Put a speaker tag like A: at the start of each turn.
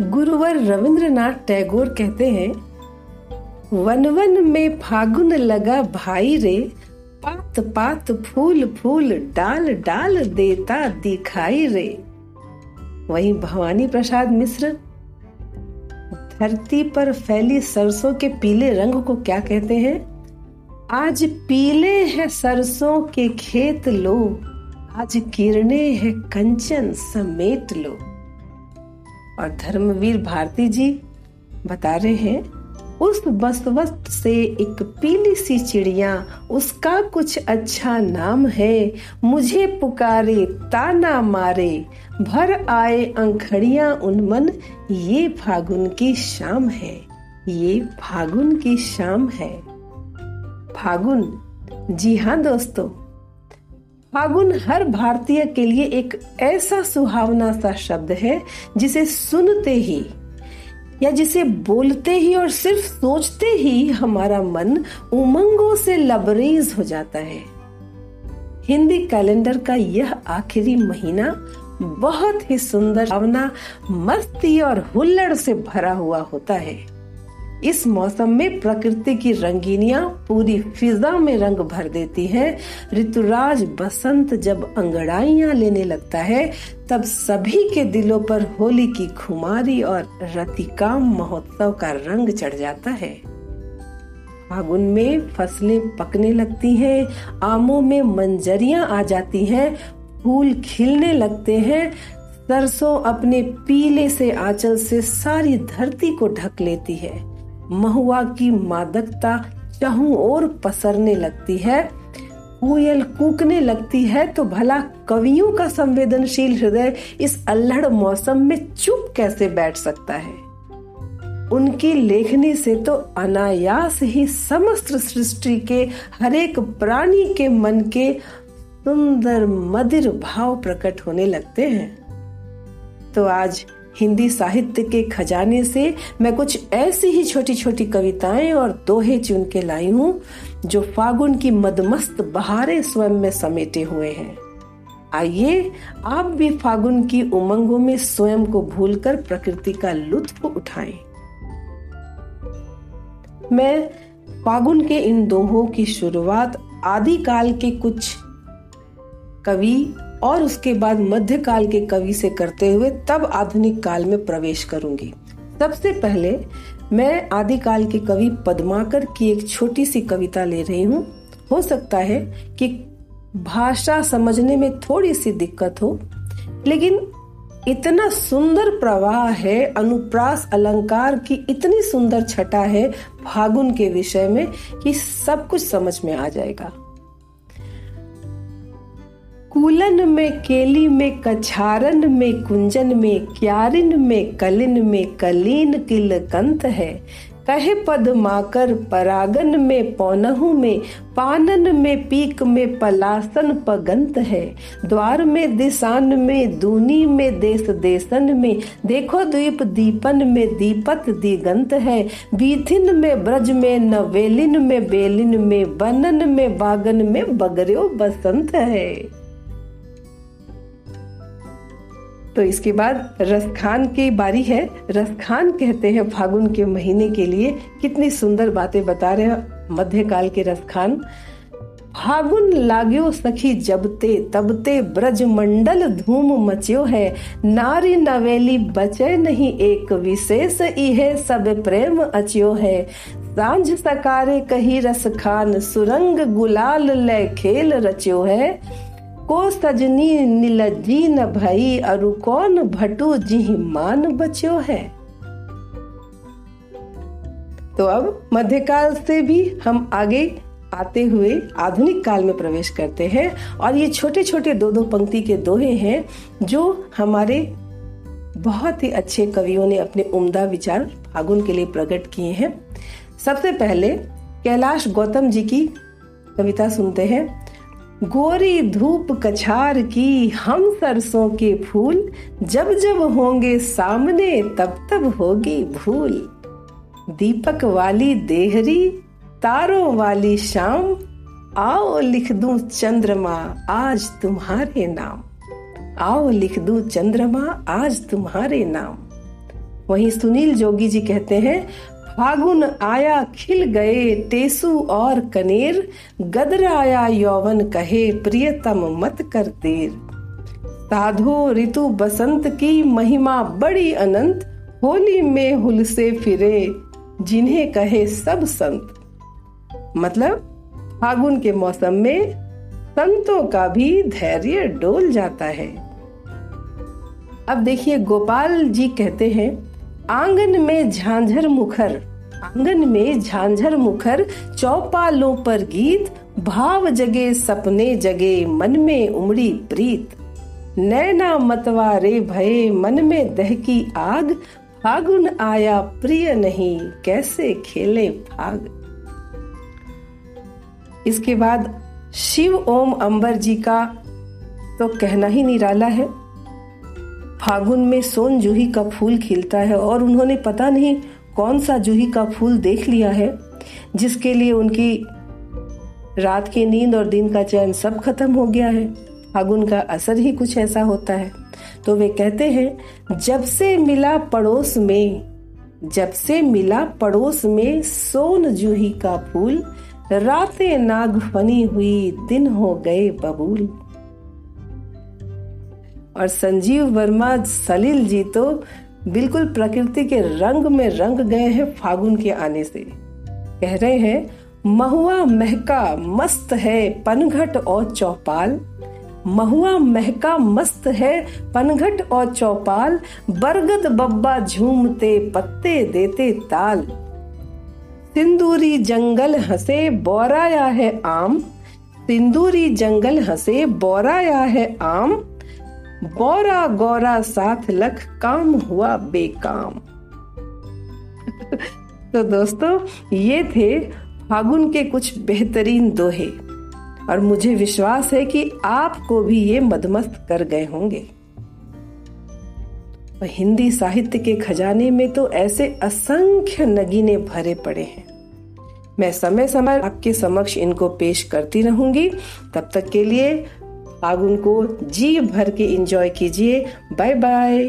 A: गुरुवर रविंद्रनाथ टैगोर कहते हैं वन वन में फागुन लगा भाई रे, पात पात फूल फूल डाल डाल देता दिखाई रे। वहीं भवानी प्रसाद मिश्र, धरती पर फैली सरसों के पीले रंग को क्या कहते हैं? आज पीले हैं सरसों के खेत लो, आज किरने हैं कंचन समेट लो। और धर्मवीर भारती जी बता रहे हैं, उस बसवस्त से एक पीली सी चिड़िया, उसका कुछ अच्छा नाम है। मुझे पुकारे, ताना मारे। भर आए अंखड़िया उनमन ये फागुन की शाम है। ये फागुन की शाम है। फागुन। जी हाँ दोस्तों फागुन हर भारतीय के लिए एक ऐसा सुहावना सा शब्द है जिसे सुनते ही या जिसे बोलते ही और सिर्फ़ सोचते ही हमारा मन उमंगों से लबरेज हो जाता है। हिंदी कैलेंडर का यह आखिरी महीना बहुत ही सुंदर भावना मस्ती और हुल्लड़ से भरा हुआ होता है। इस मौसम में प्रकृति की रंगीनियाँ पूरी फिजा में रंग भर देती हैं। ऋतुराज बसंत जब अंगड़ाइयाँ लेने लगता है तब सभी के दिलों पर होली की खुमारी और रतिकाम महोत्सव का रंग चढ़ जाता है। फागुन में फ़सलें पकने लगती हैं, आमों में मंजरियाँ आ जाती हैं, फूल खिलने लगते हैं। सरसों अपने पीले से आंचल से सारी धरती को ढक लेती है। महुआ की मादकता चहु और पसरने लगती है, कोयल कूकने लगती है तो भला कवियों का संवेदनशील हृदय इस अल्हड़ मौसम में चुप कैसे बैठ सकता है? उनकी लेखनी से तो अनायास ही समस्त सृष्टि के हरेक प्राणी के मन के सुंदर, मदिर भाव प्रकट होने लगते हैं। तो आज हिंदी साहित्य के खजाने से मैं कुछ ऐसी ही छोटी छोटी कविताएँ और दोहे चुन के लाई हूँ, जो फागुन की मदमस्त बहारें स्वयं में समेटे हुए हैं आइए, आप भी फागुन की उमंगों में स्वयं को भूलकर प्रकृति का लुत्फ उठाएँ। मैं फागुन के इन दोहों की शुरुआत आदिकाल के कुछ कवि और उसके बाद मध्यकाल के कवि से करते हुए तब आधुनिक काल में प्रवेश करूँगी। सबसे पहले मैं आदिकाल के कवि पद्माकर की एक छोटी सी कविता ले रही हूँ। हो सकता है कि भाषा समझने में थोड़ी सी दिक्कत हो, लेकिन इतना सुंदर प्रवाह है, अनुप्रास अलंकार की इतनी सुंदर छटा है फागुन के विषय में कि सब कुछ समझ में आ जाएगा। कूलन में केली में कछारन में कुंजन में क्यारिन में कलिन में कलीन किल कंत है। कहे पद माकर परागन में पौनहु में, पानन में पीक में पलासन पगंत है। द्वार में दिशान में, दूनी में देश देशन में, देखो द्वीप दीपन में दीपत दिगंत है। बीथिन में ब्रज में नवेलिन में बेलिन में, बनन में बागन में बगरो बसंत है। तो इसके बाद रसखान की बारी है। रसखान कहते हैं फागुन के महीने के लिए कितनी सुंदर बातें बता रहे हैं मध्यकाल के रसखान फागुन लाग्यो सखी जबते तबते ब्रज मंडल धूम मच्यो है। नारी नवेली बचे नहीं एक विशेष, इहे सब प्रेम अच्यो है। साँझ सकारे कही रस खान, सुरंग गुलाल ले खेल रच्यो है। को सजनी नीलजी न भई अरु कौन भटू जी मान बच्यो है? तो अब मध्यकाल से भी हम आगे आते हुए आधुनिक काल में प्रवेश करते हैं और ये छोटे छोटे दो दो पंक्ति के दोहे हैं जो हमारे बहुत ही अच्छे कवियों ने अपने उम्दा विचार फागुन के लिए प्रकट किए हैं। सबसे पहले कैलाश गौतम जी की कविता सुनते हैं। गोरी धूप कछार की हम सरसों के फूल, जब जब होंगे सामने, तब तब होगी भूल दीपक वाली देहरी, तारों वाली शाम, आओ लिख दूँ चंद्रमा, आज तुम्हारे नाम। आओ लिख दूँ चंद्रमा, आज तुम्हारे नाम। वहीं सुनील जोगी जी कहते हैं फागुन आया खिल गए टेसु और कनेर, गदर आया यौवन कहे प्रियतम मत कर देर साधो ऋतु बसंत की महिमा बड़ी अनंत, होली में हुल से फिरे जिन्हें कहे सब संत। मतलब फागुन के मौसम में संतों का भी धैर्य डोल जाता है। अब देखिए, गोपाल जी कहते हैं आँगन में झांझर मुखर। आँगन में झांझर मुखर चौपालों पर गीत, भाव जगे, सपने जगे, मन में उमड़ी प्रीत। नैना मतवारे भये, मन में दहकी आग। फागुन आया प्रिय नहीं, कैसे खेले फाग। इसके बाद शिव ओम अंबर जी का तो कहना ही निराला है। फागुन में सोन जूही का फूल खिलता है और उन्होंने पता नहीं कौन सा जूही का फूल देख लिया है, जिसके लिए उनकी रात की नींद और दिन का चैन सब खत्म हो गया है। फागुन का असर ही कुछ ऐसा होता है। तो वे कहते हैं, जब से मिला पड़ोस में, जब से मिला पड़ोस में सोन जूही का फूल, रातें नाग फनी हुई, दिन हो गए बबूल। और संजीव वर्मा, सलील जी तो बिल्कुल प्रकृति के रंग में रंग गए हैं फागुन के आने से। कह रहे हैं, महुआ महका मस्त है पनघट और चौपाल। महुआ महका मस्त है पनघट और चौपाल, बरगद बब्बा झूमते पत्ते देते ताल। सिंदूरी जंगल हंसे बोराया है आम, सिंदूरी जंगल हंसे बोराया है आम बोरा गौरा साथ लख काम हुआ बेकाम। तो दोस्तों, ये थे फागुन के कुछ बेहतरीन दोहे, और मुझे विश्वास है कि आपको भी ये मदमस्त कर गए होंगे। हिंदी साहित्य के खजाने में तो ऐसे असंख्य नगीने भरे पड़े हैं। मैं समय समय आपके समक्ष इनको पेश करती रहूँगी। तब तक के लिए फागुन उनको जी भर के इंजॉय कीजिए। Bye bye